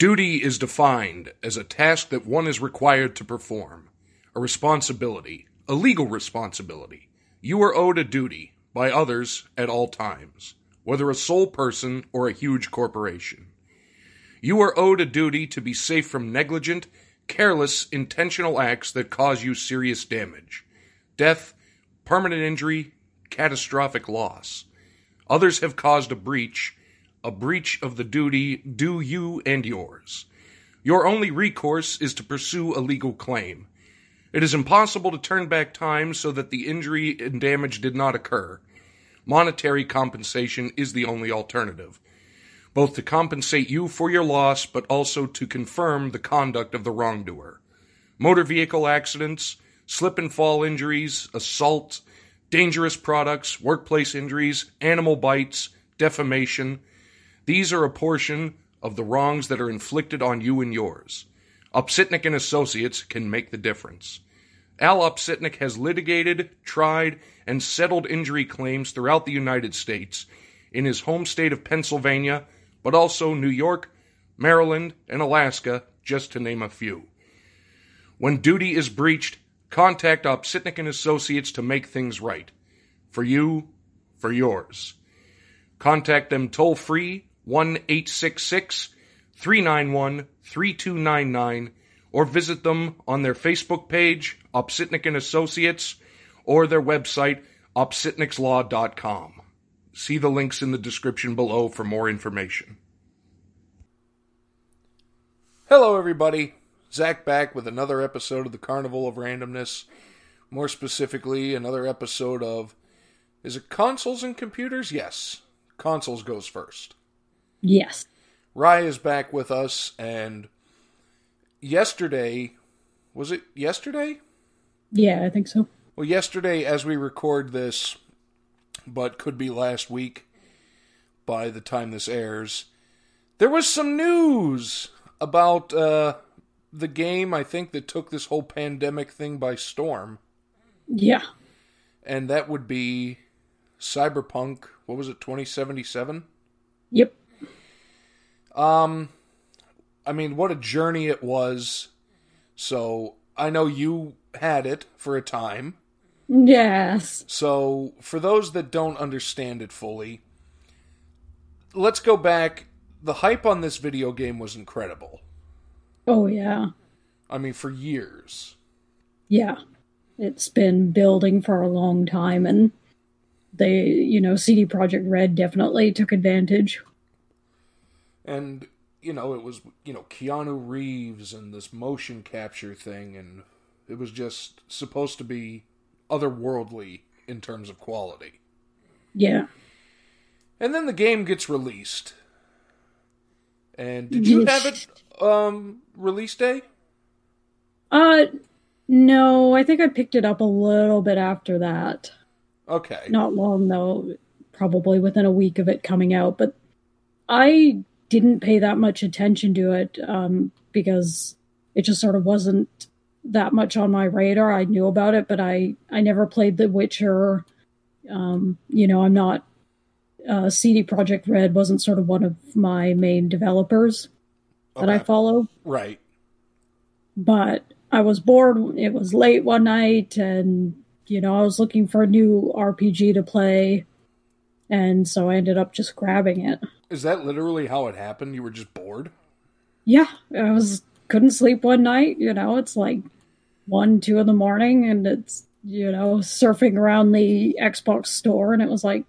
Duty is defined as a task that one is required to perform, a responsibility, a legal responsibility. You are owed a duty by others at all times, whether a sole person or a huge corporation. You are owed a duty to be safe from negligent, careless, intentional acts that cause you serious damage, death, permanent injury, catastrophic loss. Others have caused a breach, a breach of the duty due you and yours. Your only recourse is to pursue a legal claim. It is impossible to turn back time so that the injury and damage did not occur. Monetary compensation is the only alternative, both to compensate you for your loss, but also to confirm the conduct of the wrongdoer. Motor vehicle accidents, slip and fall injuries, assault, dangerous products, workplace injuries, animal bites, defamation, these are a portion of the wrongs that are inflicted on you and yours. Opsitnik and Associates can make the difference. Al Opsitnik has litigated, tried, and settled injury claims throughout the United States, in his home state of Pennsylvania, but also New York, Maryland, and Alaska, just to name a few. When duty is breached, contact Opsitnik and Associates to make things right. For you, for yours. Contact them toll free 1 866 391 3299 or visit them on their Facebook page, Opsitnik and Associates, or their website, opsitnikslaw.com. See the links in the description below for more information. Hello, everybody. Zach back with another episode of the Carnival of Randomness. More specifically, another episode of. Is it consoles and computers? Yes. Consoles goes first. Yes. Rye is back with us, and yesterday, was it yesterday? Yeah, I think so. Well, yesterday, as we record this, but could be last week by the time this airs, there was some news about uh, the game, I think, that took this whole pandemic thing by storm. Yeah. And that would be Cyberpunk, what was it, 2077? Yep. Um, I mean, what a journey it was. So I know you had it for a time. Yes. So for those that don't understand it fully, let's go back. The hype on this video game was incredible. Oh, yeah. I mean, for years. Yeah. It's been building for a long time, and they, you know, CD Projekt Red definitely took advantage. And, you know, it was, you know, Keanu Reeves and this motion capture thing, and it was just supposed to be otherworldly in terms of quality. Yeah. And then the game gets released. And did you have it um release day? Uh no, I think I picked it up a little bit after that. Okay. Not long though, probably within a week of it coming out, but I didn't pay that much attention to it um, because it just sort of wasn't that much on my radar. I knew about it, but I I never played The Witcher. Um, you know, I'm not uh, CD Projekt Red wasn't sort of one of my main developers that I follow. Right. But I was bored. It was late one night, and you know, I was looking for a new RPG to play, and so I ended up just grabbing it. Is that literally how it happened? You were just bored? Yeah, I was couldn't sleep one night. You know, it's like one, two in the morning, and it's you know surfing around the Xbox store, and it was like,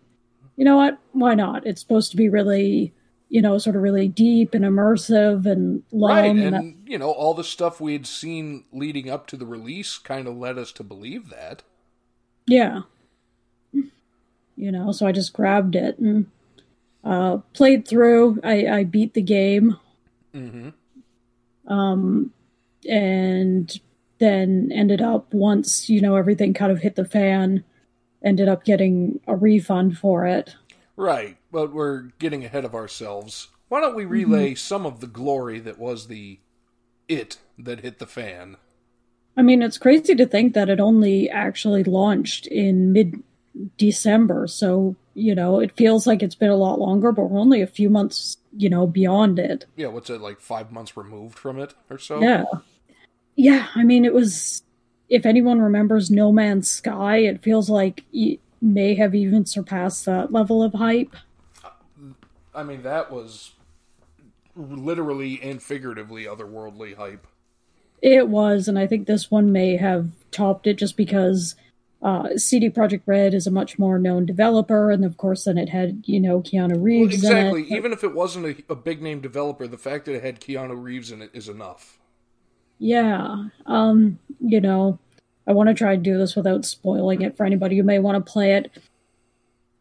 you know what? Why not? It's supposed to be really, you know, sort of really deep and immersive and long. right. and And, you know, all the stuff we had seen leading up to the release kind of led us to believe that. Yeah. You know, so I just grabbed it and uh, played through. I, I beat the game. Mm-hmm. Um, and then ended up, once, you know, everything kind of hit the fan, ended up getting a refund for it. Right. But we're getting ahead of ourselves. Why don't we relay some of the glory that was the it that hit the fan? I mean, it's crazy to think that it only actually launched in mid December. So, you know, it feels like it's been a lot longer, but we're only a few months you know, beyond it. Yeah, what's it like? Five months removed from it or so? Yeah. Yeah, I mean, it was. If anyone remembers No Man's Sky, it feels like it may have even surpassed that level of hype. Uh, I mean, that was literally and figuratively otherworldly hype. It was, and I think this one may have topped it just because uh, CD Projekt Red is a much more known developer, and of course, then it had you know Keanu Reeves. Well, exactly. Even if it wasn't a, a, big name developer, the fact that it had Keanu Reeves in it is enough. Yeah. Um. You know, I want to try and do this without spoiling it for anybody who may want to play it.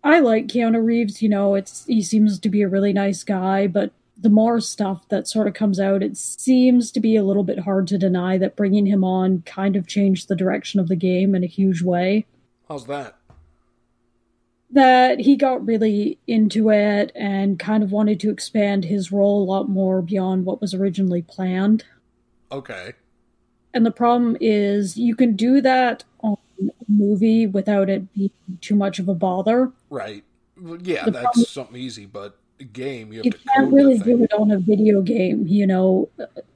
I like Keanu Reeves. You know, it's he seems to be a really nice guy, but the more stuff that sort of comes out, it seems to be a little bit hard to deny that bringing him on kind of changed the direction of the game in a huge way. How's that? That he got really into it and kind of wanted to expand his role a lot more beyond what was originally planned. Okay. And the problem is you can do that on a movie without it being too much of a bother. Right. Yeah, the that's problem- something easy, but game. You, you can't really do it on a video game. You know,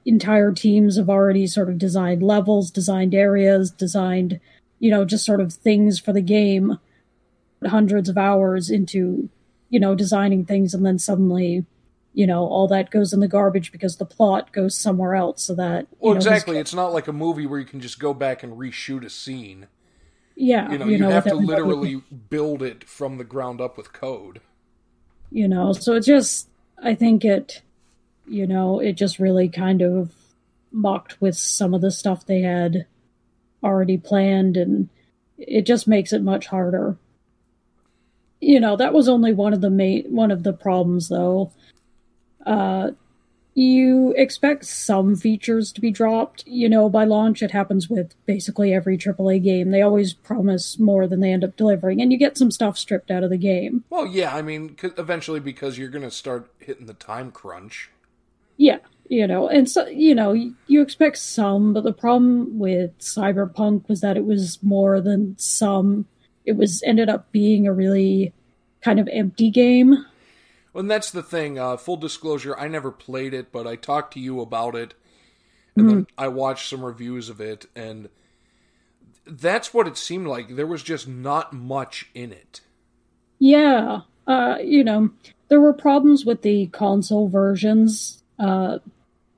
entire teams have already sort of designed levels, designed areas, designed, you know, just sort of things for the game. Hundreds of hours into, you know, designing things, and then suddenly, you know, all that goes in the garbage because the plot goes somewhere else. So that well, know, exactly. It's not like a movie where you can just go back and reshoot a scene. Yeah, you know, you, you know, have to literally build it from the ground up with code you know so it just i think it you know it just really kind of mocked with some of the stuff they had already planned and it just makes it much harder. You know that was only one of the main one of the problems though. Uh you expect some features to be dropped. You know, by launch, it happens with basically every AAA game. They always promise more than they end up delivering, and you get some stuff stripped out of the game. Well, yeah, I mean, eventually because you're going to start hitting the time crunch. Yeah, you know, and so, you know, you expect some, but the problem with Cyberpunk was that it was more than some. It was ended up being a really kind of empty game and that's the thing. Uh, full disclosure, I never played it, but I talked to you about it, and mm-hmm. then I watched some reviews of it, and that's what it seemed like. There was just not much in it. Yeah, uh, you know, there were problems with the console versions. Uh,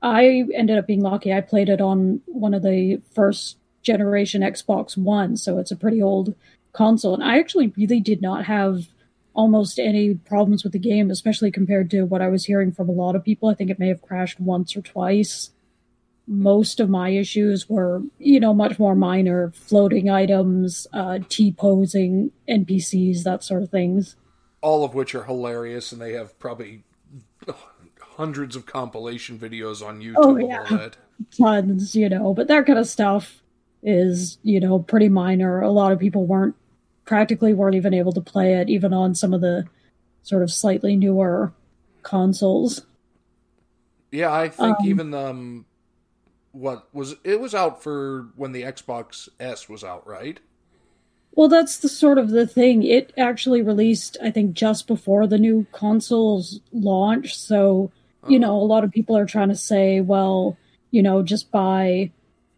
I ended up being lucky. I played it on one of the first generation Xbox One, so it's a pretty old console, and I actually really did not have almost any problems with the game, especially compared to what I was hearing from a lot of people. I think it may have crashed once or twice. Most of my issues were, you know, much more minor floating items, uh, T posing, NPCs, that sort of things. All of which are hilarious, and they have probably hundreds of compilation videos on YouTube. Oh, yeah. Tons, you know, but that kind of stuff is, you know, pretty minor. A lot of people weren't practically weren't even able to play it, even on some of the sort of slightly newer consoles. Yeah, I think um, even um, what was it was out for when the Xbox S was out, right? Well, that's the sort of the thing. It actually released, I think, just before the new consoles launch. So, you uh-huh. know, a lot of people are trying to say, well, you know, just buy,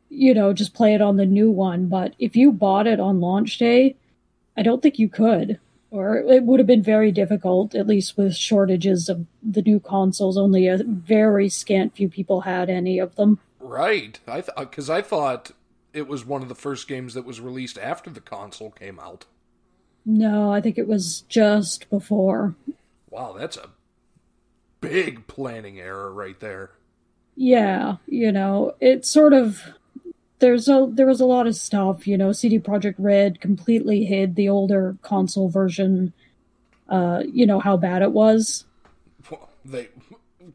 you know, just play it on the new one. But if you bought it on launch day, I don't think you could, or it would have been very difficult, at least with shortages of the new consoles. Only a very scant few people had any of them. Right. I because th- uh, I thought it was one of the first games that was released after the console came out. No, I think it was just before. Wow, that's a big planning error right there. Yeah, you know, it's sort of there's a there was a lot of stuff. You know, CD Projekt Red completely hid the older console version. Uh, you know how bad it was. Well, they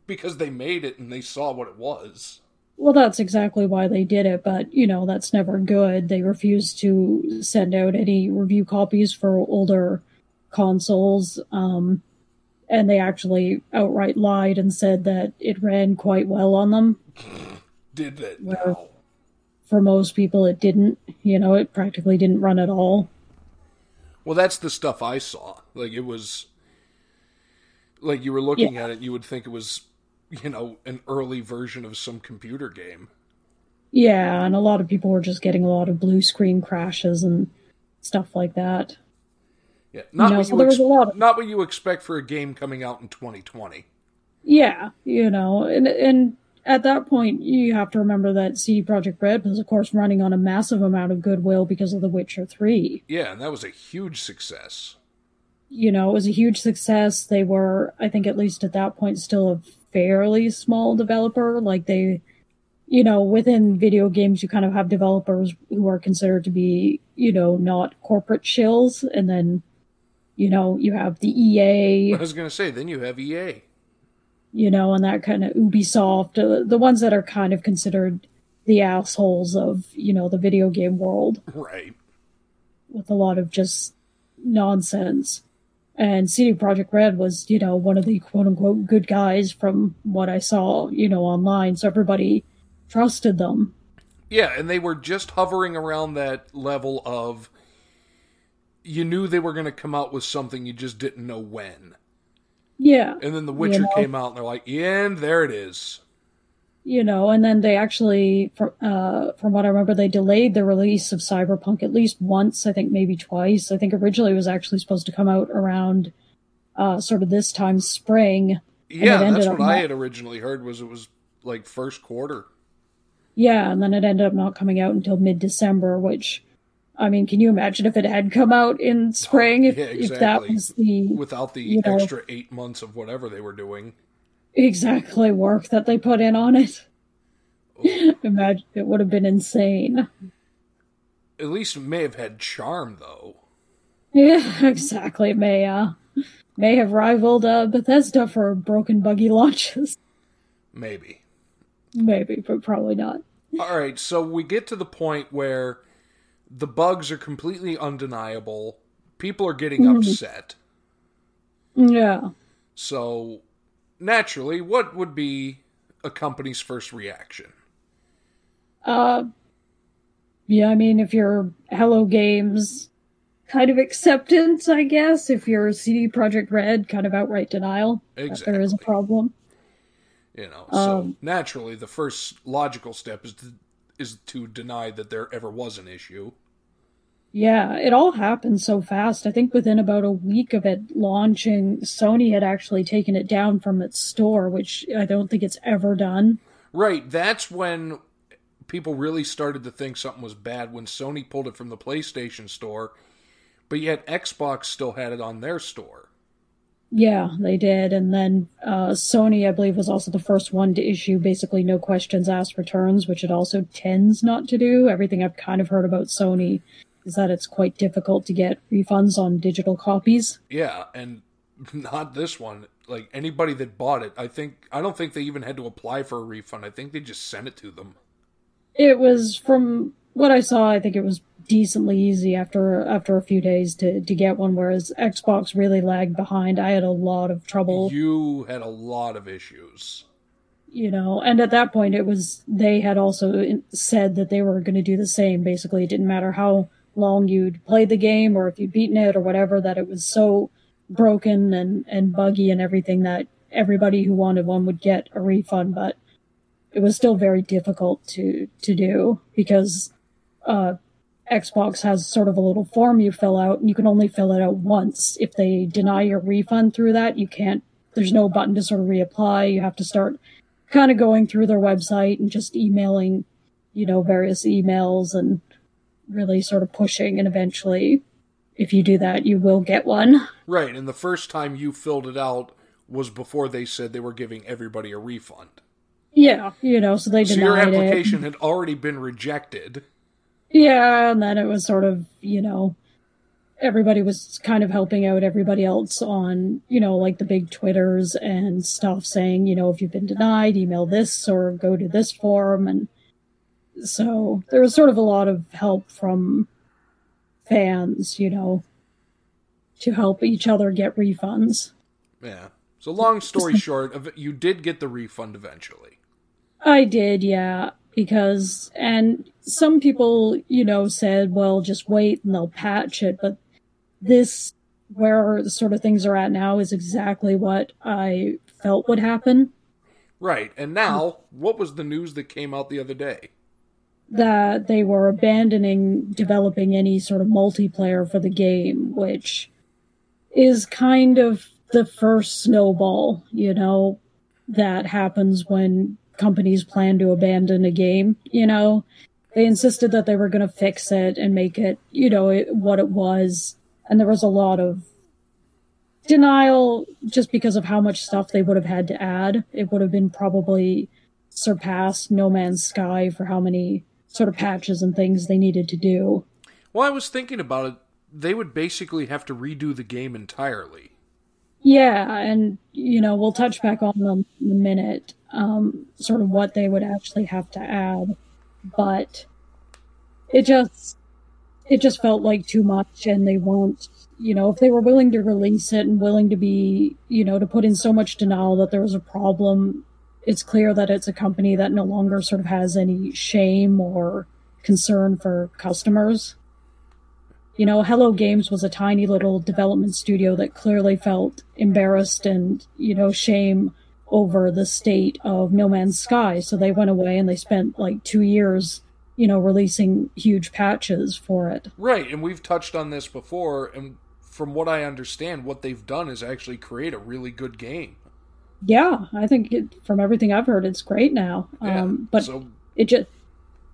because they made it and they saw what it was. Well, that's exactly why they did it, but you know that's never good. They refused to send out any review copies for older consoles, um, and they actually outright lied and said that it ran quite well on them. Did it? Where, for most people it didn't you know it practically didn't run at all well that's the stuff i saw like it was Like you were looking yeah. at it, you would think it was, you know, an early version of some computer game. Yeah, and a lot of people were just getting a lot of blue screen crashes and stuff like that. Yeah, not you know, what so you ex- of... not what you expect for a game coming out in 2020. Yeah, you know, and and at that point you have to remember that CD Projekt Red was of course running on a massive amount of goodwill because of The Witcher 3. Yeah, and that was a huge success. You know, it was a huge success. They were I think at least at that point still a fairly small developer, like they you know, within video games, you kind of have developers who are considered to be, you know, not corporate shills, and then, you know, you have the EA. I was going to say, then you have EA you know, and that kind of Ubisoft, uh, the ones that are kind of considered the assholes of, you know, the video game world. Right. With a lot of just nonsense. And CD Projekt Red was, you know, one of the quote unquote good guys from what I saw, you know, online. So everybody trusted them. Yeah, and they were just hovering around that level of you knew they were going to come out with something, you just didn't know when. Yeah. And then The Witcher you know? came out, and they're like, and there it is. You know, and then they actually, uh, from what I remember, they delayed the release of Cyberpunk at least once, I think maybe twice. I think originally it was actually supposed to come out around uh, sort of this time spring. Yeah, that's what I had originally heard was it was like first quarter. Yeah, and then it ended up not coming out until mid December, which I mean, can you imagine if it had come out in spring? If, yeah, exactly. if that was the without the you know, extra eight months of whatever they were doing, exactly work that they put in on it. Oh. Imagine it would have been insane. At least it may have had charm, though. Yeah, exactly. It may uh, may have rivaled uh, Bethesda for broken buggy launches. Maybe. Maybe, but probably not. All right, so we get to the point where the bugs are completely undeniable. People are getting mm-hmm. upset. Yeah. So, naturally, what would be a company's first reaction? Uh, yeah, I mean, if you're Hello Games, kind of acceptance, I guess. If you're CD Projekt Red, kind of outright denial exactly. that there is a problem. You know, so um, naturally, the first logical step is to is to deny that there ever was an issue. Yeah, it all happened so fast. I think within about a week of it launching, Sony had actually taken it down from its store, which I don't think it's ever done. Right. That's when people really started to think something was bad when Sony pulled it from the PlayStation store, but yet Xbox still had it on their store. Yeah, they did. And then uh, Sony, I believe, was also the first one to issue basically no questions asked returns, which it also tends not to do. Everything I've kind of heard about Sony is that it's quite difficult to get refunds on digital copies. Yeah, and not this one. Like anybody that bought it, I think I don't think they even had to apply for a refund. I think they just sent it to them. It was from what I saw, I think it was decently easy after after a few days to to get one whereas Xbox really lagged behind. I had a lot of trouble. You had a lot of issues. You know, and at that point it was they had also said that they were going to do the same basically. It didn't matter how long you'd played the game or if you'd beaten it or whatever, that it was so broken and, and buggy and everything that everybody who wanted one would get a refund, but it was still very difficult to, to do because, uh, Xbox has sort of a little form you fill out and you can only fill it out once. If they deny your refund through that, you can't, there's no button to sort of reapply. You have to start kind of going through their website and just emailing, you know, various emails and really sort of pushing, and eventually, if you do that, you will get one. Right, and the first time you filled it out was before they said they were giving everybody a refund. Yeah, you know, so they denied so your application it. had already been rejected. Yeah, and then it was sort of, you know, everybody was kind of helping out everybody else on, you know, like the big Twitters and stuff saying, you know, if you've been denied, email this or go to this forum and so there was sort of a lot of help from fans, you know, to help each other get refunds. Yeah. So long story short, you did get the refund eventually. I did, yeah, because and some people, you know, said, "Well, just wait and they'll patch it," but this where the sort of things are at now is exactly what I felt would happen. Right. And now, what was the news that came out the other day? That they were abandoning developing any sort of multiplayer for the game, which is kind of the first snowball, you know, that happens when companies plan to abandon a game, you know. They insisted that they were going to fix it and make it, you know, it, what it was. And there was a lot of denial just because of how much stuff they would have had to add. It would have been probably surpassed No Man's Sky for how many sort of patches and things they needed to do. Well, I was thinking about it. They would basically have to redo the game entirely. Yeah, and you know we'll touch back on them in a minute. Um, sort of what they would actually have to add, but it just it just felt like too much, and they won't. You know, if they were willing to release it and willing to be, you know, to put in so much denial that there was a problem, it's clear that it's a company that no longer sort of has any shame or concern for customers. You know, Hello Games was a tiny little development studio that clearly felt embarrassed and, you know, shame over the state of No Man's Sky. So they went away and they spent like two years, you know, releasing huge patches for it. Right. And we've touched on this before. And from what I understand, what they've done is actually create a really good game. Yeah. I think it, from everything I've heard, it's great now. Yeah. Um, but so, it just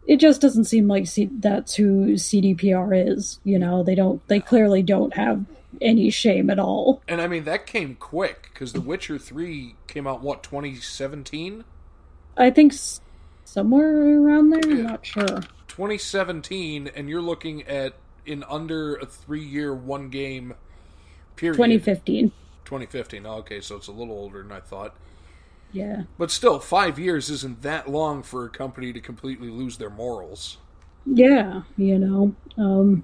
it just doesn't seem like C- that's who CDPR is. You know, they don't. They clearly don't have any shame at all. and I mean, that came quick because The Witcher 3 came out, what, 2017? I think s- somewhere around there. I'm Yeah. not sure. 2017, and you're looking at in under a three year, one game period. 2015. 2015. Oh, okay, so it's a little older than I thought. Yeah. But still, five years isn't that long for a company to completely lose their morals. Yeah. You know. Um.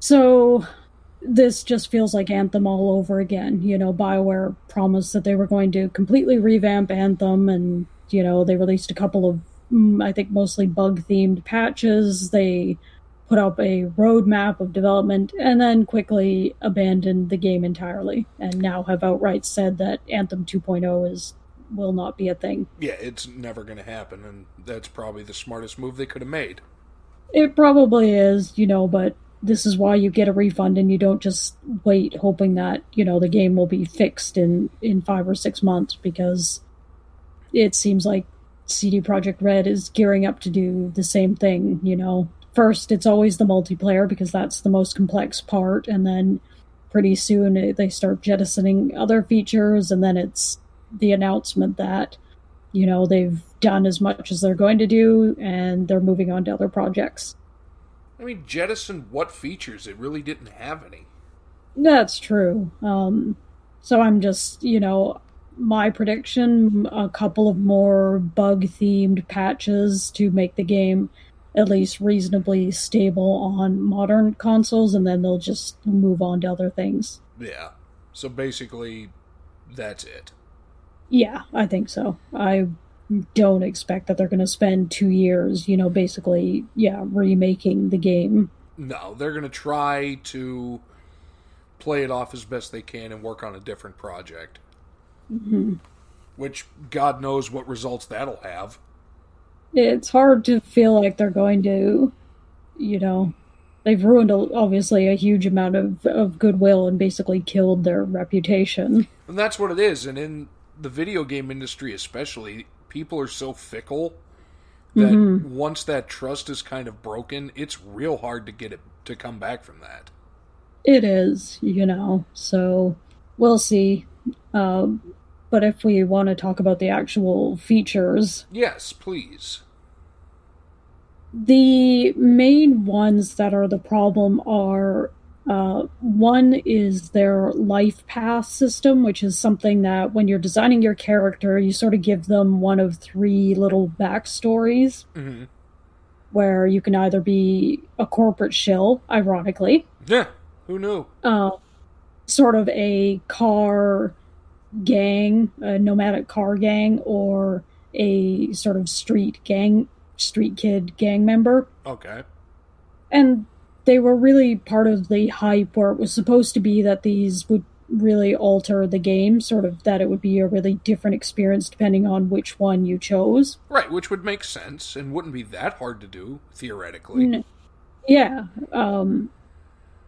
So this just feels like Anthem all over again. You know, BioWare promised that they were going to completely revamp Anthem, and, you know, they released a couple of, mm, I think, mostly bug themed patches. They put up a roadmap of development and then quickly abandoned the game entirely, and now have outright said that Anthem 2.0 is will not be a thing. Yeah, it's never going to happen, and that's probably the smartest move they could have made. It probably is, you know, but this is why you get a refund and you don't just wait hoping that, you know, the game will be fixed in in 5 or 6 months because it seems like CD Projekt Red is gearing up to do the same thing, you know. First, it's always the multiplayer because that's the most complex part and then pretty soon they start jettisoning other features and then it's the announcement that you know they've done as much as they're going to do and they're moving on to other projects I mean, jettison what features? It really didn't have any. that's true um so i'm just you know my prediction a couple of more bug themed patches to make the game at least reasonably stable on modern consoles and then they'll just move on to other things Yeah. So basically, that's it. yeah i think so i don't expect that they're going to spend two years you know basically yeah remaking the game No, they're going to try to play it off as best they can and work on a different project. Mhm. Which, God knows what results that'll have. it's hard to feel like they're going to, you know, they've ruined a, obviously a huge amount of, of goodwill and basically killed their reputation. And that's what it is. And in the video game industry, especially, people are so fickle that Mhm. once that trust is kind of broken, it's real hard to get it to come back from that. It is, you know, so we'll see. Um, but if we want to talk about the actual features, Yes, please. The main ones that are the problem are uh, one is their life path system, which is something that when you're designing your character, you sort of give them one of three little backstories hmm where you can either be a corporate shill, ironically, Yeah, who knew? uh, sort of a car gang, a nomadic car gang, or a sort of street gang, street kid gang member. Okay. and they were really part of the hype where it was supposed to be that these would really alter the game, sort of that it would be a really different experience depending on which one you chose. Right, which would make sense and wouldn't be that hard to do theoretically. Yeah, um,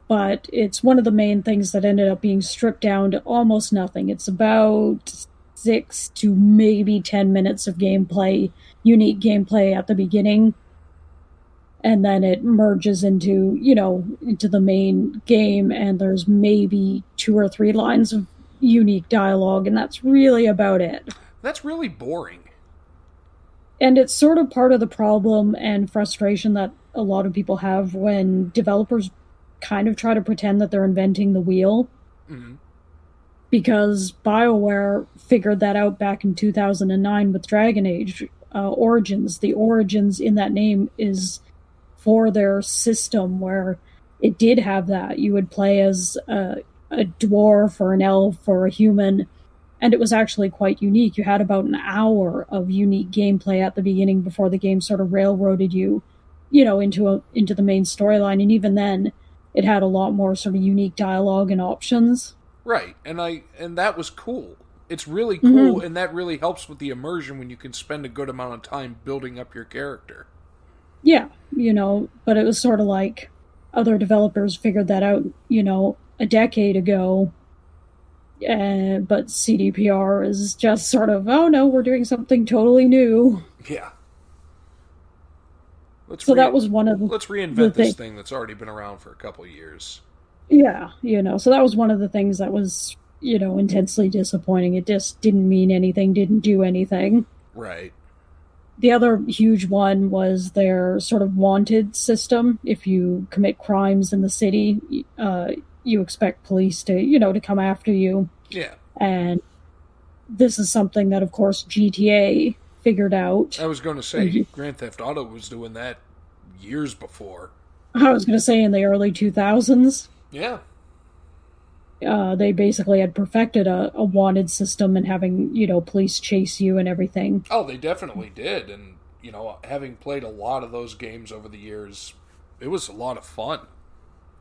but it's one of the main things that ended up being stripped down to almost nothing. It's about six to maybe ten minutes of gameplay, unique gameplay at the beginning, and then it merges into you know into the main game, and there's maybe two or three lines of unique dialogue, and that's really about it. That's really boring. And it's sort of part of the problem and frustration that a lot of people have when developers kind of try to pretend that they're inventing the wheel. hmm Because BioWare figured that out back in 2009 with Dragon Age uh, Origins. The Origins in that name is for their system where it did have that. You would play as a, a dwarf or an elf or a human and it was actually quite unique. You had about an hour of unique gameplay at the beginning before the game sort of railroaded you, you know, into a into the main storyline, and even then, it had a lot more sort of unique dialogue and options. Right, and I and that was cool. It's really mm-hmm. cool, and that really helps with the immersion when you can spend a good amount of time building up your character. Yeah, you know, but it was sort of like other developers figured that out, you know, a decade ago. Uh, but CDPR is just sort of, oh no, we're doing something totally new. Yeah. Let's So re- that was one of the let's the reinvent this thing. thing that's already been around for a couple of years. Yeah, you know, so that was one of the things that was, you know, intensely disappointing. It just didn't mean anything, didn't do anything. Right. The other huge one was their sort of wanted system. If you commit crimes in the city, uh, you expect police to, you know, to come after you. Yeah. And this is something that, of course, GTA figured out. I was going to say Mhm. Grand Theft Auto was doing that years before. I was going to say in the early 2000s. Yeah. Uh, they basically had perfected a, a wanted system and having you know police chase you and everything. Oh, they definitely did, and you know, having played a lot of those games over the years, it was a lot of fun.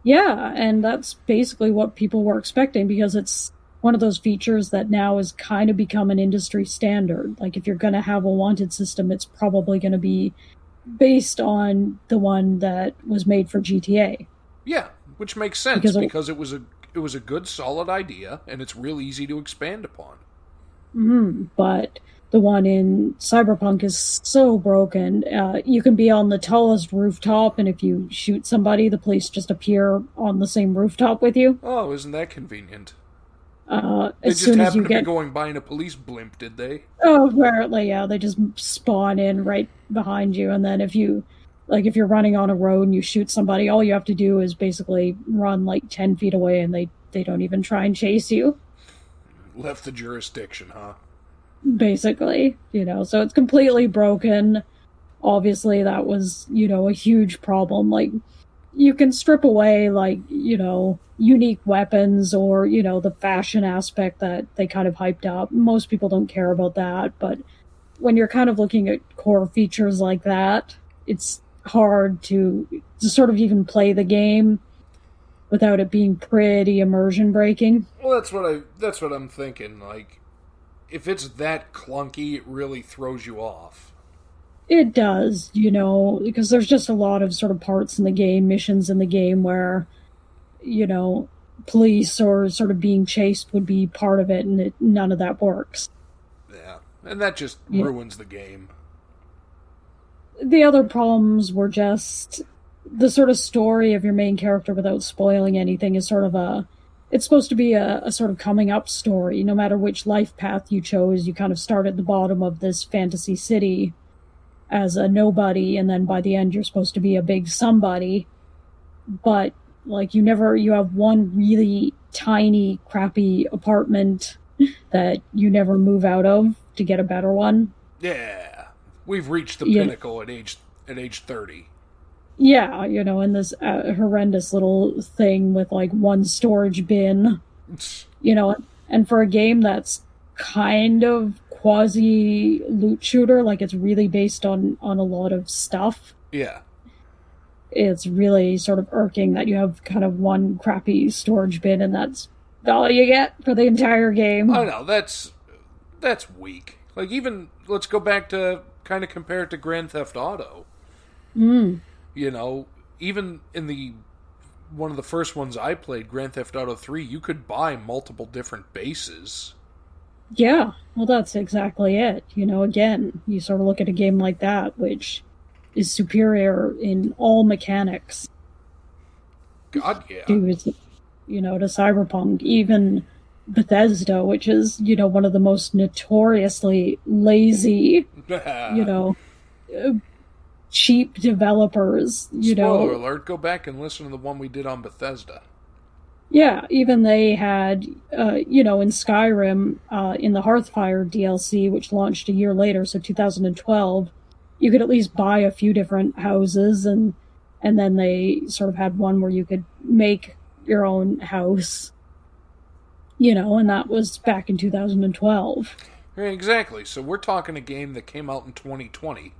Yeah, and that's basically what people were expecting because it's one of those features that now has kind of become an industry standard. Like if you're going to have a wanted system, it's probably going to be based on the one that was made for GTA. Yeah, which makes sense Because because, it- it was a it was a good solid idea, and it's real easy to expand upon. hmm But the one in Cyberpunk is so broken. Uh, you can be on the tallest rooftop, and if you shoot somebody, the police just appear on the same rooftop with you. Oh, isn't that convenient? Uh, They as just soon as you to be get going by in a police blimp, did they? Oh, apparently, yeah. They just spawn in right behind you, and then if you, like, if you're running on a road and you shoot somebody, all you have to do is basically run like ten feet away, and they they don't even try and chase you. Left the jurisdiction, huh? Basically, you know. So it's completely broken. Obviously, that was you know a huge problem. Like, you can strip away like you know unique weapons or you know the fashion aspect that they kind of hyped up. Most people don't care about that, but when you're kind of looking at core features like that, it's hard to to sort of even play the game without it being pretty immersion breaking. Well, that's what I that's what I'm thinking. Like, if it's that clunky, it really throws you off. It does, you know, because there's just a lot of sort of parts in the game, missions in the game where, you know, police or sort of being chased would be part of it, and it, none of that works. Yeah, and that just Yeah. ruins the game. The other problems were just the sort of story of your main character without spoiling anything is sort of a. It's supposed to be a, a sort of coming up story. No matter which life path you chose, you kind of start at the bottom of this fantasy city as a nobody, and then by the end, you're supposed to be a big somebody. But, like, you never. You have one really tiny, crappy apartment that you never move out of to get a better one. Yeah, we've reached the pinnacle at age at age thirty. Yeah, you know, in this uh, horrendous little thing with like one storage bin, you know, and for a game that's kind of quasi loot shooter, like it's really based on on a lot of stuff. Yeah, it's really sort of irking that you have kind of one crappy storage bin and that's all you get for the entire game. I know that's that's weak. Like even let's go back to kind of compare it to Grand Theft Auto. Mm. You know, even in the one of the first ones I played, Grand Theft Auto 3, you could buy multiple different bases. Yeah, well, that's exactly it. You know, again, you sort of look at a game like that, which is superior in all mechanics. God, yeah. To, you know, to Cyberpunk, even Bethesda, which is, you know, one of the most notoriously lazy, you know, cheap developers, you Spoiler know. alert, go back and listen to the one we did on Bethesda. Yeah, even they had, uh, you know, in Skyrim, uh, in the Hearthfire DLC, which launched a year later, so 2012, you could at least buy a few different houses, and and then they sort of had one where you could make your own house, you know, and that was back in 2012. Yeah, exactly. So we're talking a game that came out in 2020.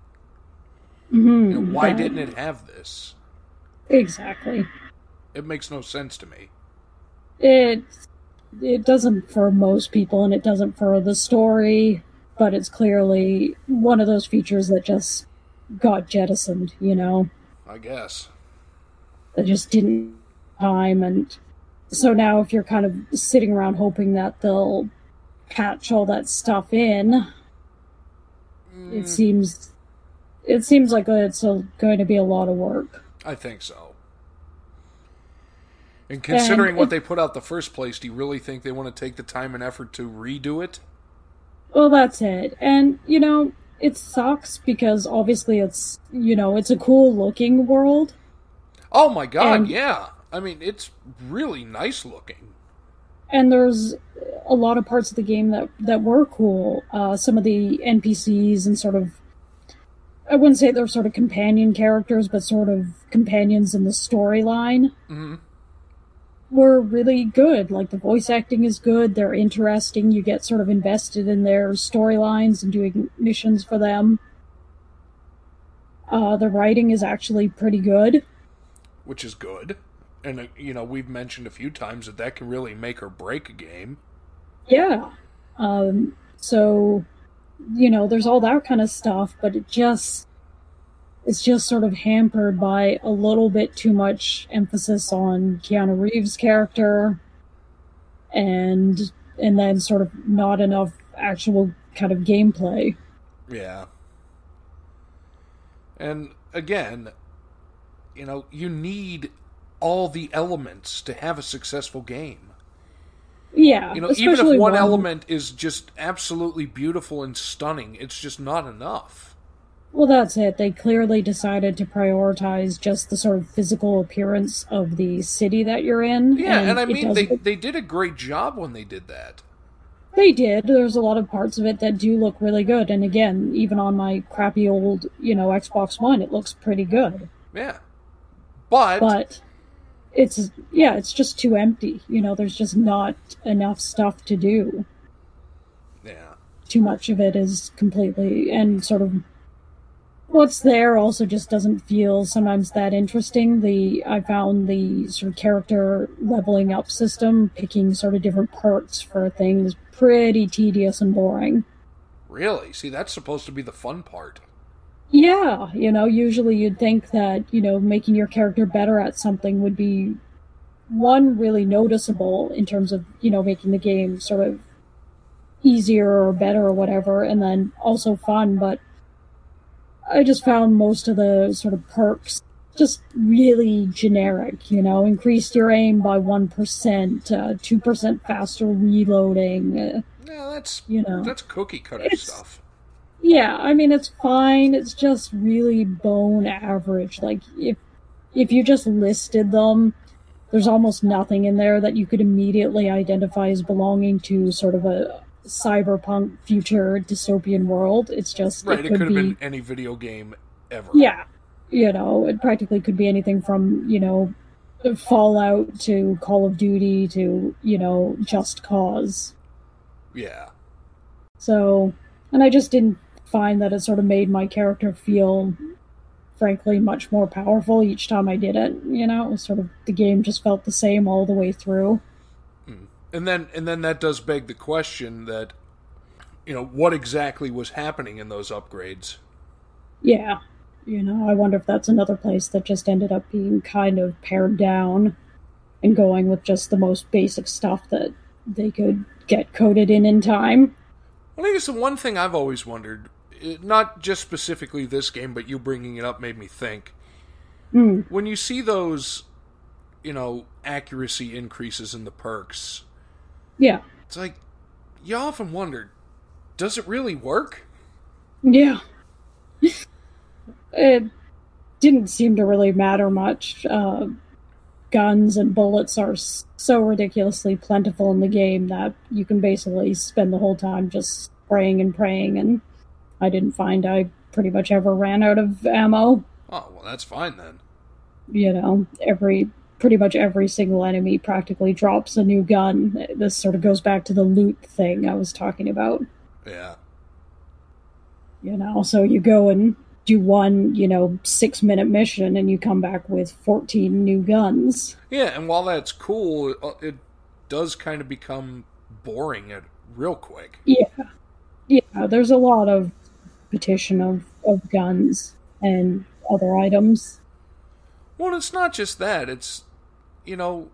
Mm-hmm, You know, why that- didn't it have this? Exactly. It makes no sense to me. It it doesn't for most people, and it doesn't for the story. But it's clearly one of those features that just got jettisoned. You know, I guess. that just didn't time, and so now if you're kind of sitting around hoping that they'll patch all that stuff in, it mm. seems it seems like it's a, going to be a lot of work. I think so. And considering And what it- they put out the first place, do you really think they want to take the time and effort to redo it? Well, that's it. And, you know, it sucks because obviously it's, you know, it's a cool looking world. Oh my god, And- yeah. I mean, it's really nice looking. And there's a lot of parts of the game that, that were cool. Uh, some of the NPCs and sort of, I wouldn't say they're sort of companion characters, but sort of companions in the storyline Mhm. were really good. Like the voice acting is good, they're interesting, you get sort of invested in their storylines and doing missions for them. Uh, the writing is actually pretty good. which is good. And, you know, we've mentioned a few times that that can really make or break a game. Yeah. Um, so, you know, there's all that kind of stuff, but it just, it's just sort of hampered by a little bit too much emphasis on Keanu Reeves' character and, and then sort of not enough actual kind of gameplay. Yeah. And again, you know, you need all the elements to have a successful game. Yeah. You know, even if one element is just absolutely beautiful and stunning, it's just not enough. Well, that's it. They clearly decided to prioritize just the sort of physical appearance of the city that you're in. Yeah, and, I mean, they, they did a great job when they did that. They did. There's a lot of parts of it that do look really good. And again, even on my crappy old, you know, Xbox One, it looks pretty good. Yeah. But, But it's, yeah, it's just too empty. You know, there's just not enough stuff to do. yeah. Too much of it is completely, and sort of what's there also just doesn't feel sometimes that interesting. The, I found the sort of character leveling up system, picking sort of different perks for things, pretty tedious and boring. Really? See, that's supposed to be the fun part. Yeah, you know, usually you'd think that, you know, making your character better at something would be one really noticeable in terms of, you know, making the game sort of easier or better or whatever, and then also fun, but I just found most of the sort of perks just really generic, you know, increased your aim by 1%, uh, 2% faster reloading, uh, Yeah, that's you know. that's cookie cutter stuff. Yeah, I mean it's fine. It's just really bone average. Like if if you just listed them, there's almost nothing in there that you could immediately identify as belonging to sort of a cyberpunk future dystopian world. It's just Right, it it could could have be been any video game ever. yeah, you know, it practically could be anything from you know Fallout to Call of Duty to you know Just Cause. Yeah. So, and I just didn't find that it sort of made my character feel frankly much more powerful each time I did it. You know, it was sort of the game just felt the same all the way through. Hmm. And then and then that does beg the question that you know, what exactly was happening in those upgrades? Yeah. You know, I wonder if that's another place that just ended up being kind of pared down and going with just the most basic stuff that they could get coded in in time. Well, I guess the one thing I've always wondered, not just specifically this game, but you bringing it up made me think. Mm. When you see those, you know, accuracy increases in the perks, Yeah. it's like you often wonder, does it really work? Yeah. it didn't seem to really matter much. Uh, guns and bullets are so ridiculously plentiful in the game that you can basically spend the whole time just spraying and praying, and I didn't find I pretty much ever ran out of ammo. Oh, well, that's fine then. You know, every pretty much every single enemy practically drops a new gun. This sort of goes back to the loot thing I was talking about. Yeah. you know so you go and do one you know six minute mission and you come back with 14 new guns Yeah, and while that's cool, it, it does kind of become boring at real quick. yeah yeah there's a lot of petition of, of guns and other items Well, it's not just that. It's, you know,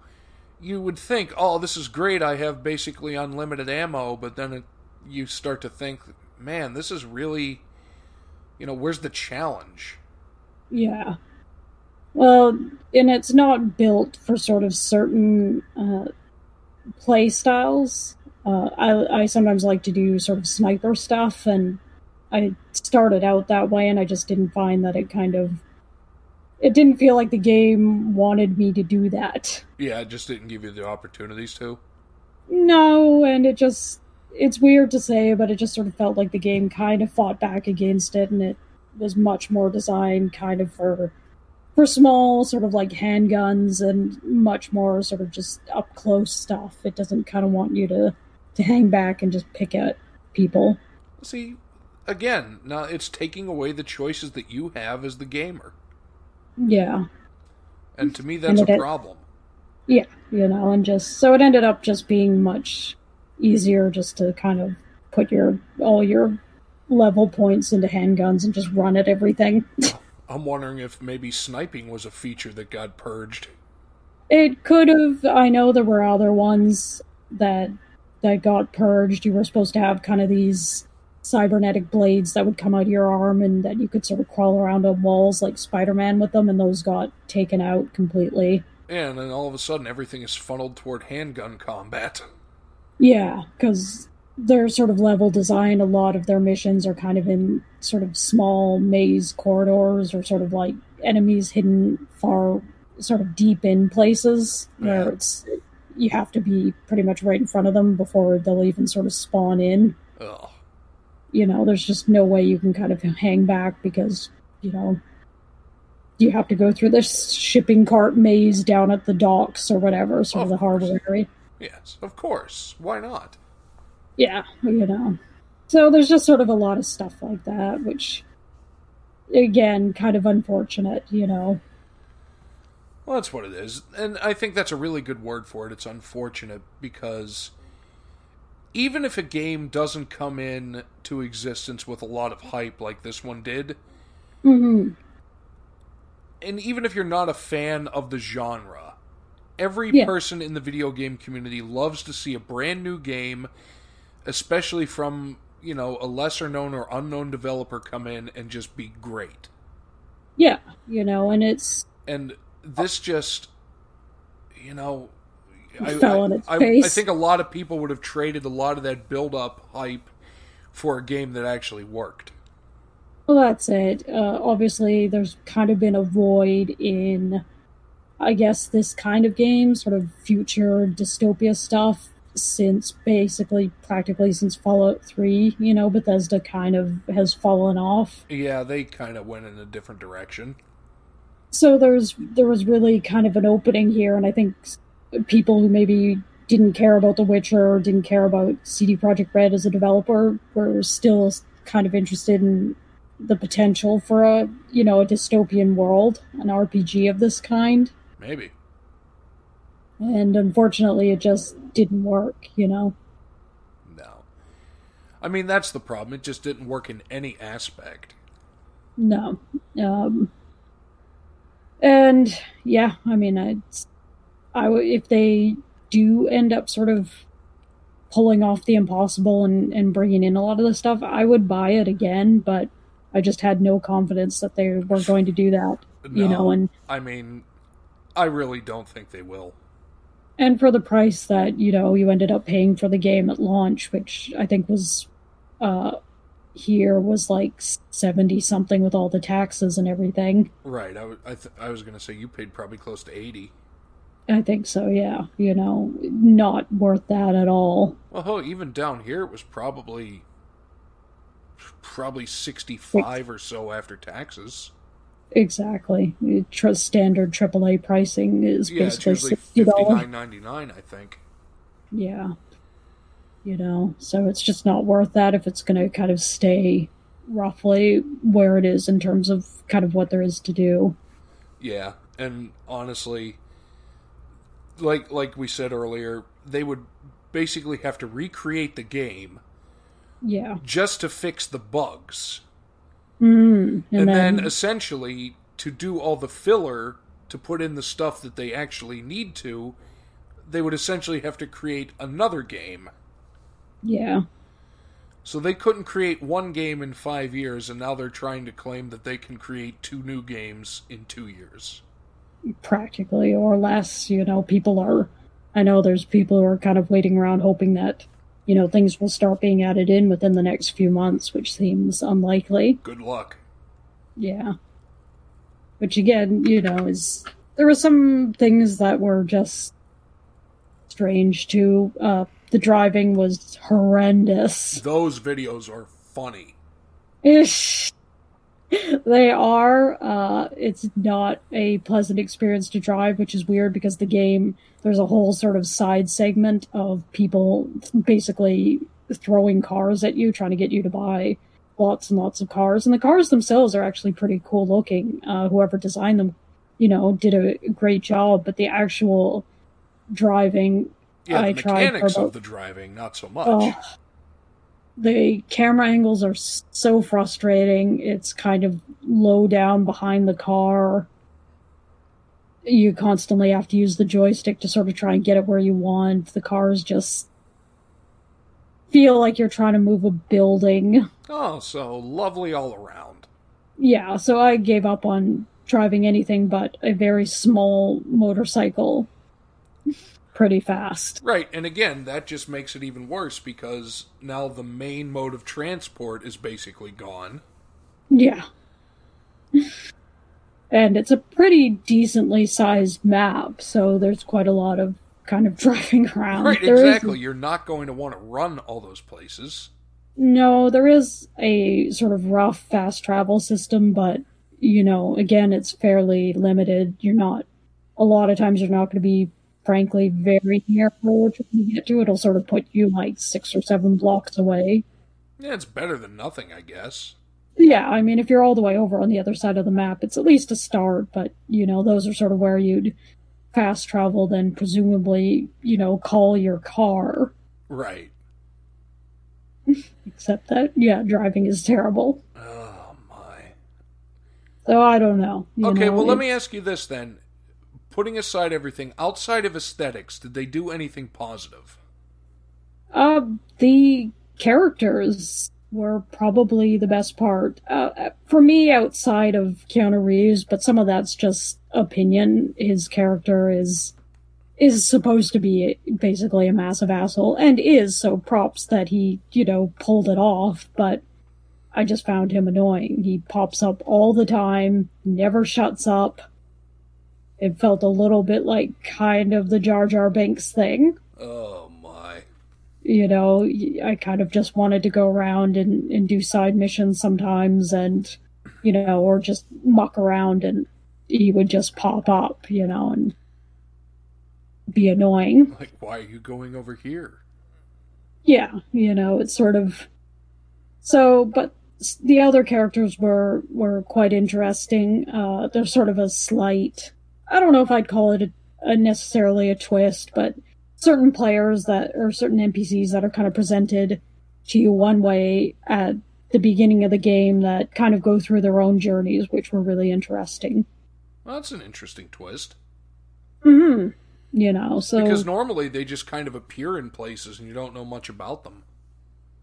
you would think, oh, this is great. I have basically unlimited ammo, but then it, you start to think, man, this is really, you know, where's the challenge? yeah well and it's not built for sort of certain uh, play styles uh, I, I sometimes like to do sort of sniper stuff and i started out that way and i just didn't find that it kind of it didn't feel like the game wanted me to do that. Yeah, it just didn't give you the opportunities to. no and it just it's weird to say but it just sort of felt like the game kind of fought back against it and it was much more designed kind of for for small sort of like handguns and much more sort of just up close stuff. It doesn't kind of want you to to hang back and just pick at people. See, again, now it's taking away the choices that you have as the gamer. yeah And to me, that's a problem. yeah you know and just so it ended up just being much easier just to kind of put your all your level points into handguns and just run at everything I'm wondering if maybe sniping was a feature that got purged. It could have. I know there were other ones that that got purged. You were supposed to have kind of these cybernetic blades that would come out of your arm, and that you could sort of crawl around on walls like Spider-Man with them, and those got taken out completely. And then all of a sudden, everything is funneled toward handgun combat. Yeah, because their sort of level design, a lot of their missions are kind of in sort of small maze corridors, or sort of like enemies hidden far, sort of deep in places where Yeah. it's you have to be pretty much right in front of them before they'll even sort of spawn in. Ugh. You know, there's just no way you can kind of hang back because you know you have to go through this shipping cart maze down at the docks or whatever, sort of, Of the area. Yes, of course. Why not? Yeah, you know. So there's just sort of a lot of stuff like that, which, again, kind of unfortunate, you know. Well, that's what it is. And I think that's a really good word for it. It's unfortunate because even if a game doesn't come in to existence with a lot of hype like this one did, hmm and even if you're not a fan of the genre, every Yeah. person in the video game community loves to see a brand new game, especially from, you know, a lesser known or unknown developer come in and just be great. Yeah, you know, and it's and this just you know I, Fell on its I- face. I think a lot of people would have traded a lot of that build up hype for a game that actually worked well, that's it. Uh, obviously, there's kind of been a void in, I guess, this kind of game, sort of future dystopia stuff, since basically, practically since Fallout 3. You know, Bethesda kind of has fallen off. yeah they kind of went in a different direction so there's there was really kind of an opening here and i think people who maybe didn't care about the witcher or didn't care about CD Projekt Red as a developer were still kind of interested in the potential for a you know a dystopian world, an RPG of this kind. Maybe. And unfortunately, it just didn't work. You know. No. I mean, that's the problem. It just didn't work in any aspect. No. Um, and yeah, I mean, I, I if they do end up sort of pulling off the impossible and, and bringing in a lot of the stuff, I would buy it again, but I just had no confidence that they were going to do that. No, you know, and I mean, I really don't think they will. and for the price that you know you ended up paying for the game at launch, which I think was uh here was like seventy something with all the taxes and everything. Right. I, w- I, th- I was going to say you paid probably close to 80. I think so, yeah. You know, not worth that at all. Well, hell, even down here, it was probably probably 65 or so after taxes. Exactly. Tr- standard AAA pricing is Yeah, it's basically usually sixty dollars. 59.99, I think. Yeah. You know, so it's just not worth that if it's going to kind of stay roughly where it is in terms of kind of what there is to do. Yeah, and honestly, like like we said earlier, they would basically have to recreate the game Yeah. just to fix the bugs, Mm. And, and, then, then essentially to do all the filler to put in the stuff that they actually need to, they would essentially have to create another game. yeah. So they couldn't create one game in five years, and now they're trying to claim that they can create two new games in two years. Practically or less. You know, people are. I know there's people who are kind of waiting around hoping that, you know, things will start being added in within the next few months, which seems unlikely. Good luck. Yeah. Which again, you know, is there were some things that were just strange too. Uh, the driving was horrendous. Those videos are funny. Ish. They are. Uh, it's not a pleasant experience to drive, which is weird because the game, there's a whole sort of side segment of people basically throwing cars at you, trying to get you to buy lots and lots of cars. And the cars themselves are actually pretty cool looking. Uh, whoever designed them, you know, did a great job, but the actual driving, Yeah, the I tried for about- of the driving, not so much. Oh, the camera angles are so frustrating. It's kind of low down behind the car. You constantly have to use the joystick to sort of try and get it where you want. The cars just feel like you're trying to move a building. Oh, so lovely all around. Yeah, so I gave up on driving anything but a very small motorcycle pretty fast. Right, and again, that just makes it even worse because now the main mode of transport is basically gone. Yeah. And it's a pretty decently sized map, so there's quite a lot of kind of driving around. Right, There is- exactly. You're not going to want to run all those places. no, there is a sort of rough fast travel system, but you know, again, it's fairly limited. You're not a lot of times you're not going to be frankly very near trying to get to. It'll sort of put you like six or seven blocks away. Yeah, it's better than nothing, I guess. Yeah, I mean, if you're all the way over on the other side of the map, it's at least a start, but, you know, those are sort of where you'd fast travel, then presumably, you know, call your car. Right. Except that, yeah, driving is terrible. Oh, my. So I don't know. Okay, know, well, let me ask you this then. Putting aside everything, outside of aesthetics, did they do anything positive? Uh, the characters were probably the best part. Uh, for me, outside of Keanu Reeves, but some of that's just opinion. His character is is supposed to be basically a massive asshole, and is so. Props that he, you know, pulled it off. But I just found him annoying. He pops up all the time, never shuts up. It felt a little bit like kind of the Jar Jar Binks thing Oh, my. you know, I kind of just wanted to go around and, and do side missions sometimes and, you know, or just muck around and he would just pop up, you know, and be annoying. Like, why are you going over here? Yeah, you know, it's sort of. So, but the other characters were were quite interesting. Uh, there's sort of a slight, I don't know if I'd call it a, a necessarily a twist, but certain players that or certain NPCs that are kind of presented to you one way at the beginning of the game that kind of go through their own journeys, which were really interesting. Well, that's an interesting twist. Hmm. You know, so Because normally they just kind of appear in places and you don't know much about them.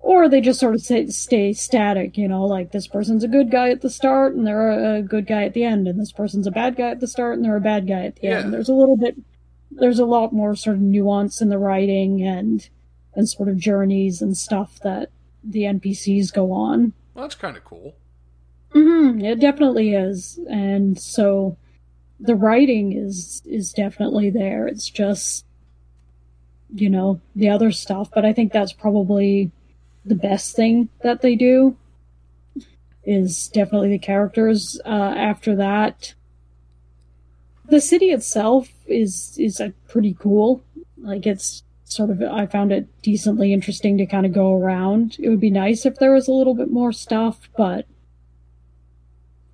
Or they just sort of stay, stay static. You know, like this person's a good guy at the start and they're a good guy at the end, and this person's a bad guy at the start and they're a bad guy at the Yeah. end. There's a little bit, there's a lot more sort of nuance in the writing and and sort of journeys and stuff that the NPCs go on. Well, that's kind of cool. Mm-hmm, It definitely is, and so the writing is is definitely there. It's just you know the other stuff, but I think that's probably the best thing that they do is definitely the characters. Uh, after that, the city itself is is a pretty cool. Like it's sort of I found it decently interesting to kind of go around. It would be nice if there was a little bit more stuff, but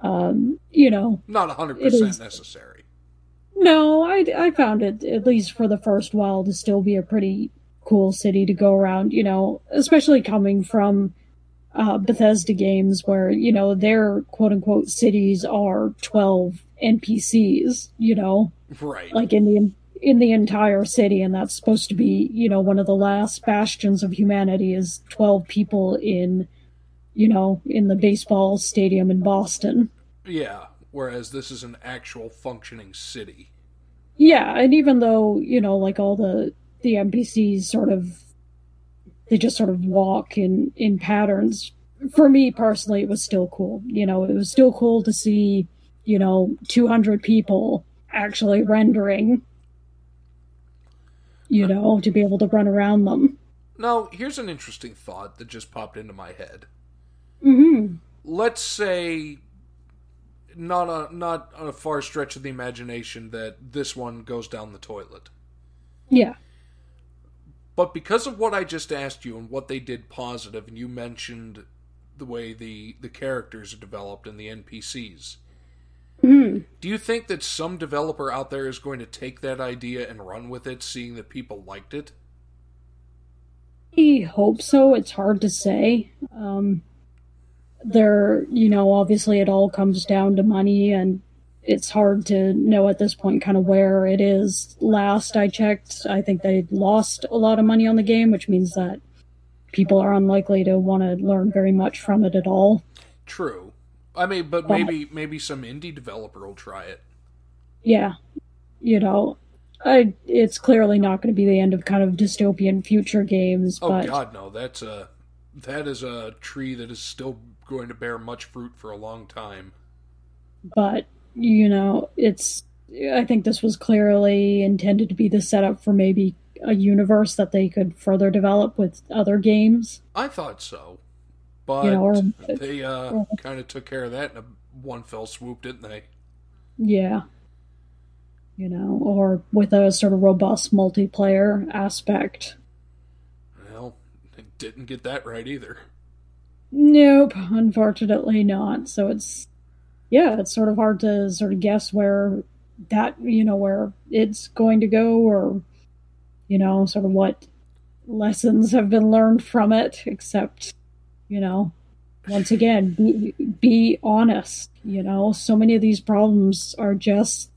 um, you know, Not 100% It is. necessary. no, I I found it at least for the first while to still be a pretty cool city to go around. You know, especially coming from uh, Bethesda games where you know their quote unquote cities are twelve NPCs. You know, Right. like in the in the entire city, and that's supposed to be you know one of the last bastions of humanity is twelve people in you know in the baseball stadium in Boston. yeah. Whereas this is an actual functioning city. Yeah, and even though you know, like all the the NPCs sort of they just sort of walk in in patterns. For me personally, it was still cool. You know, it was still cool to see you know 200 people actually rendering. You know, to be able to run around them. Now, here's an interesting thought that just popped into my head. hmm let's say not a not on a far stretch of the imagination that this one goes down the toilet. Yeah. But because of what I just asked you and what they did positive, and you mentioned the way the the characters are developed and the NPCs, hmm do you think that some developer out there is going to take that idea and run with it, seeing that people liked it? I hope so. It's hard to say. Um, there, you know, obviously it all comes down to money, and it's hard to know at this point kind of where it is. Last I checked, I think they lost a lot of money on the game, which means that people are unlikely to want to learn very much from it at all. True. I mean, but But- maybe maybe some indie developer will try it. Yeah, you know, I it's clearly not going to be the end of kind of dystopian future games, Oh but God, no! That's a that is a tree that is still going to bear much fruit for a long time. but you know it's i think this was clearly intended to be the setup for maybe a universe that they could further develop with other games. I thought so, but You know, or- they uh, or- kind of took care of that in a one fell swoop, didn't they? yeah. You know or with a sort of robust multiplayer aspect. Well, they didn't get that right either. nope. Unfortunately not. So it's yeah it's sort of hard to sort of guess where that you know where it's going to go or you know sort of what lessons have been learned from it except you know once again be, be honest you know. So many of these problems are just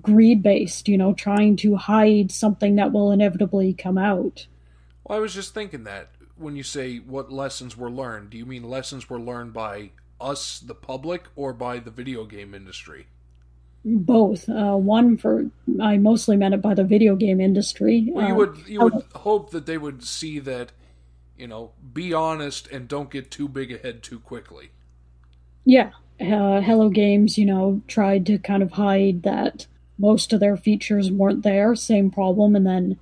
greed based you know trying to hide something that will inevitably come out. Well, I was just thinking that when you say what lessons were learned, do you mean lessons were learned by us, the public, or by the video game industry? both uh, one for i mostly meant it by the video game industry Well, you Uh, would you would hope that they would see that, you know, be honest and don't get too big ahead too quickly. Yeah, uh, Hello Games, you know, tried to kind of hide that most of their features weren't there. Same problem, and then,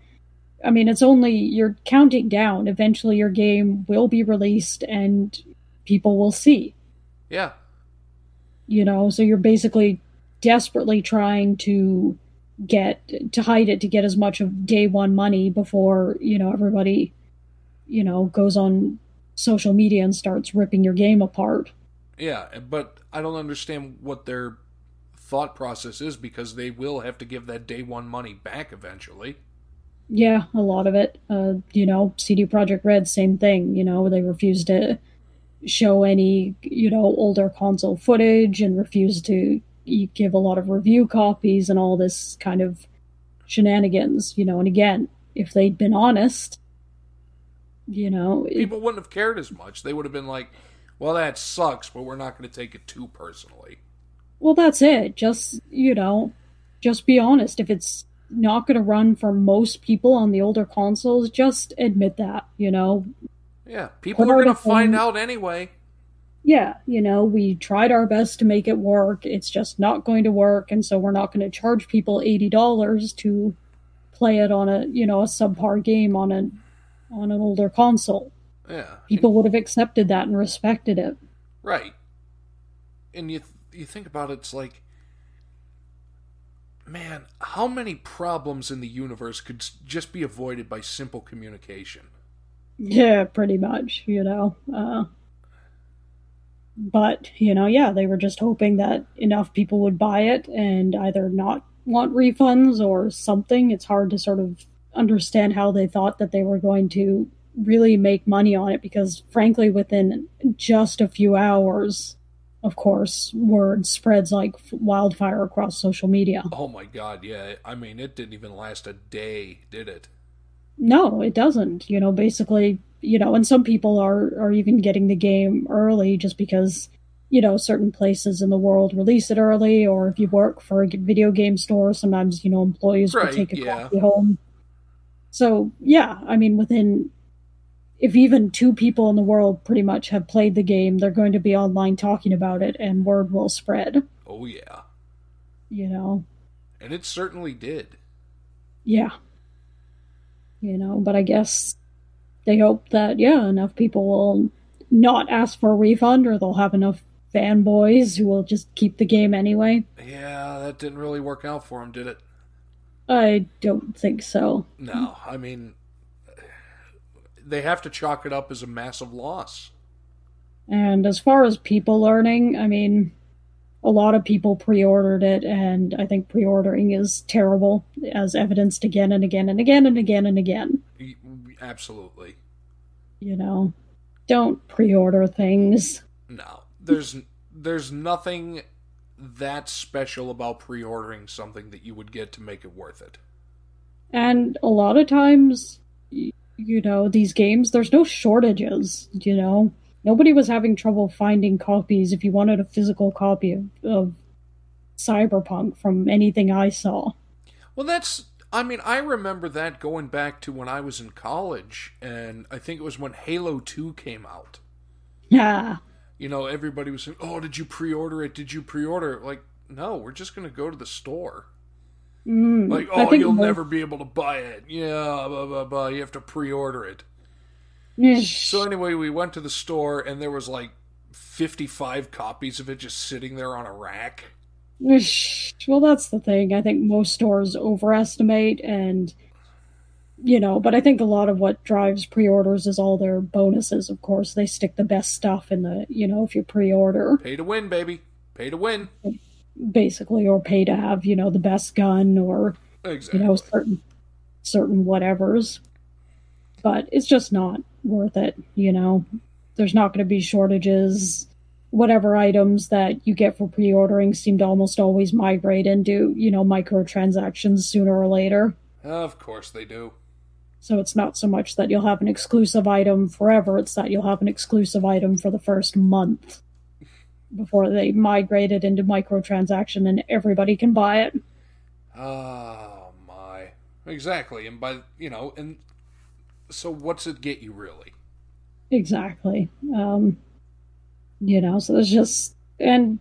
I mean, it's only you're counting down. Eventually, your game will be released, and people will see. Yeah, You know, so you're basically desperately trying to get to hide it to get as much of day one money before you know everybody, you know, goes on social media and starts ripping your game apart. Yeah, but I don't understand what their thought process is because they will have to give that day one money back eventually. Yeah, a lot of it. Uh, you know, CD Projekt Red, same thing. You know, they refuse to show any, you know, older console footage and refuse to give a lot of review copies and all this kind of shenanigans. You know, and again, if they'd been honest, you know, it, People wouldn't have cared as much. They would have been like, well, that sucks, but we're not going to take it too personally. well, that's it. Just you know, just be honest. If it's not going to run for most people on the older consoles, just admit that. You know, Yeah, people are going to find out anyway. yeah, you know, we tried our best to make it work. It's just not going to work, and so we're not going to charge people eighty dollars to play it on a you know a subpar game on a on an older console. Yeah, People would have accepted that and respected it. right. And you you think about it, it's like, man, how many problems in the universe could just be avoided by simple communication? Yeah, pretty much, you know. Uh, but, you know, yeah, they were just hoping that enough people would buy it and either not want refunds or something. It's hard to sort of understand how they thought that they were going to really make money on it because, frankly, within just a few hours, of course, word spreads like wildfire across social media. Oh my god, yeah. I mean, it didn't even last a day, did it? No, it doesn't. You know, basically, you know, and some people are are even getting the game early just because, you know, certain places in the world release it early, or if you work for a video game store, sometimes you know employees will take a yeah. copy home. So yeah, I mean, within if even two people in the world pretty much have played the game, they're going to be online talking about it, and word will spread. Oh yeah. You know, And it certainly did. Yeah. You know, but I guess they hope that, yeah, enough people will not ask for a refund or they'll have enough fanboys who will just keep the game anyway. Yeah, that didn't really work out for them, did it? I don't think so. No, I mean, they have to chalk it up as a massive loss. And as far as people learning, I mean, a lot of people pre ordered it, and I think pre ordering is terrible, as evidenced again and again and again and again and again. Absolutely. You know, don't pre order things. No, there's there's nothing that special about pre-ordering something that you would get to make it worth it. And a lot of times, you know, these games, there's no shortages, you know. Nobody was having trouble finding copies if you wanted a physical copy of, of Cyberpunk from anything I saw. Well, that's I mean, I remember that going back to when I was in college and I think it was when Halo 2 came out. Yeah. You know, everybody was saying, "Oh, did you pre-order it? Did you pre-order it?" Like, no, we're just going to go to the store. Mm, Like, oh, you'll never be able to buy it. Yeah, blah blah blah. You have to pre-order it. So anyway, we went to the store and there was like 55 copies of it just sitting there on a rack. Well, that's the thing. I think most stores overestimate, and you know, but I think a lot of what drives pre-orders is all their bonuses. Of course, they stick the best stuff in the, you know, if you pre-order, Pay to win, baby. Pay to win. basically, or pay to have, you know, the best gun or Exactly. you know certain certain whatevers. But it's just not worth it. You know, there's not going to be shortages. Whatever items that you get for pre-ordering seem to almost always migrate into, you know, microtransactions sooner or later. of course they do. So it's not so much that you'll have an exclusive item forever, it's that you'll have an exclusive item for the first month before they migrate it into microtransaction and everybody can buy it. Oh my. Exactly. And by, you know, and so what's it get you really? Exactly. Um, you know, so there's just, and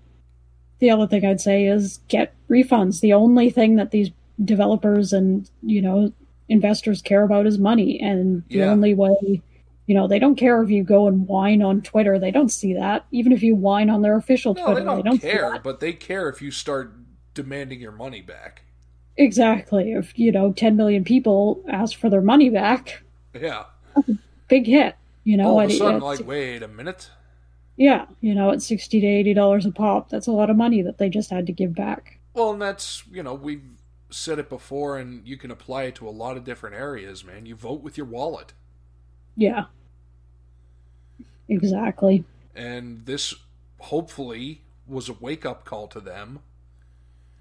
the other thing I'd say is get refunds. The only thing that these developers and, you know, investors care about is money. And the Yeah. only way, you know, they don't care if you go and whine on Twitter. They don't see that. Even if you whine on their official No, Twitter, they don't, see care, that. but they care if you start demanding your money back. Exactly. If, you know, 10 million people ask for their money back, Yeah. big hit. You know, All of a sudden, like, wait a minute. yeah, you know, at sixty to eighty dollars a pop, that's a lot of money that they just had to give back. Well, and that's, you know, we've said it before, and you can apply it to a lot of different areas, man. You vote with your wallet. Yeah, exactly. And this, hopefully, was a wake up call to them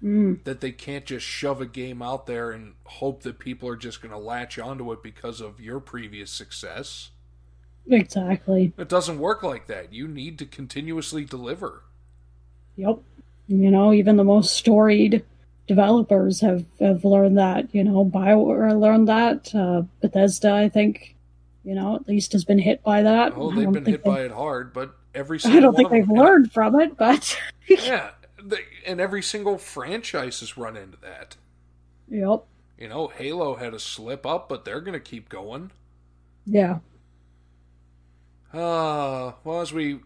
Mm. that they can't just shove a game out there and hope that people are just going to latch onto it because of your previous success. Exactly. It doesn't work like that. You need to continuously deliver. Yep. You know, even the most storied developers have, have learned that. You know, Bioware learned that. Uh, Bethesda, I think, you know, at least has been hit by that. Oh, they've been hit they... by it hard, but every single I don't think they've learned from it, but Yeah, and every single franchise has run into that. yep. You know, Halo had a slip up, but they're going to keep going. Yeah. Uh, well, as we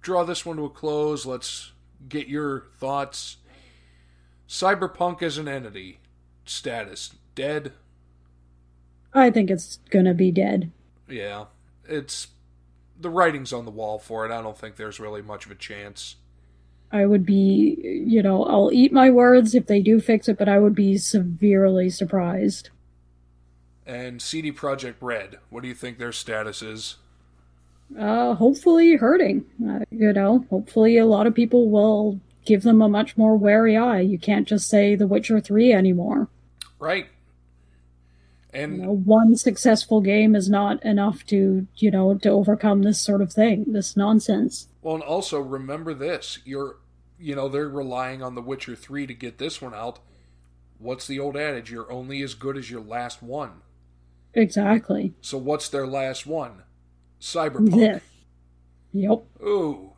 draw this one to a close, let's get your thoughts. Cyberpunk as an entity, status dead. I think it's gonna be dead. Yeah, it's the writing's on the wall for it. I don't think there's really much of a chance. I would be, you know, I'll eat my words if they do fix it, but I would be severely surprised. And CD Projekt Red, what do you think their status is? Uh, hopefully hurting. Uh, you know, hopefully a lot of people will give them a much more wary eye. You can't just say The Witcher 3 anymore. Right. You And know, one successful game is not enough to, you know, to overcome this sort of thing, this nonsense. Well, and also remember this: you're, you know, they're relying on The Witcher Three to get this one out. What's the old adage? You're only as good as your last one. Exactly. So what's their last one? Cyberpunk. This. Yep, Ooh.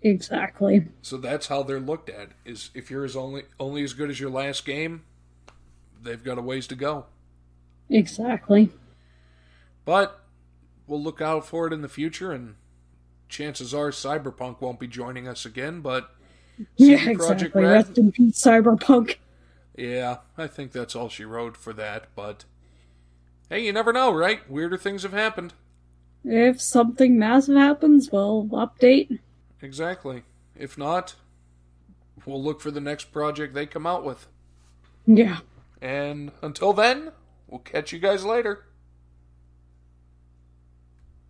exactly. So that's how they're looked at. Is if you're as only only as good as your last game, they've got a ways to go. Exactly. But we'll look out for it in the future, and chances are Cyberpunk won't be joining us again. But Yeah, CD Projekt exactly. Red? Rest in peace, Cyberpunk. Yeah, I think that's all she wrote for that, but hey, you never know, right? Weirder things have happened. If something massive happens, we'll update. Exactly. If not, we'll look for the next project they come out with. Yeah. And until then, we'll catch you guys later.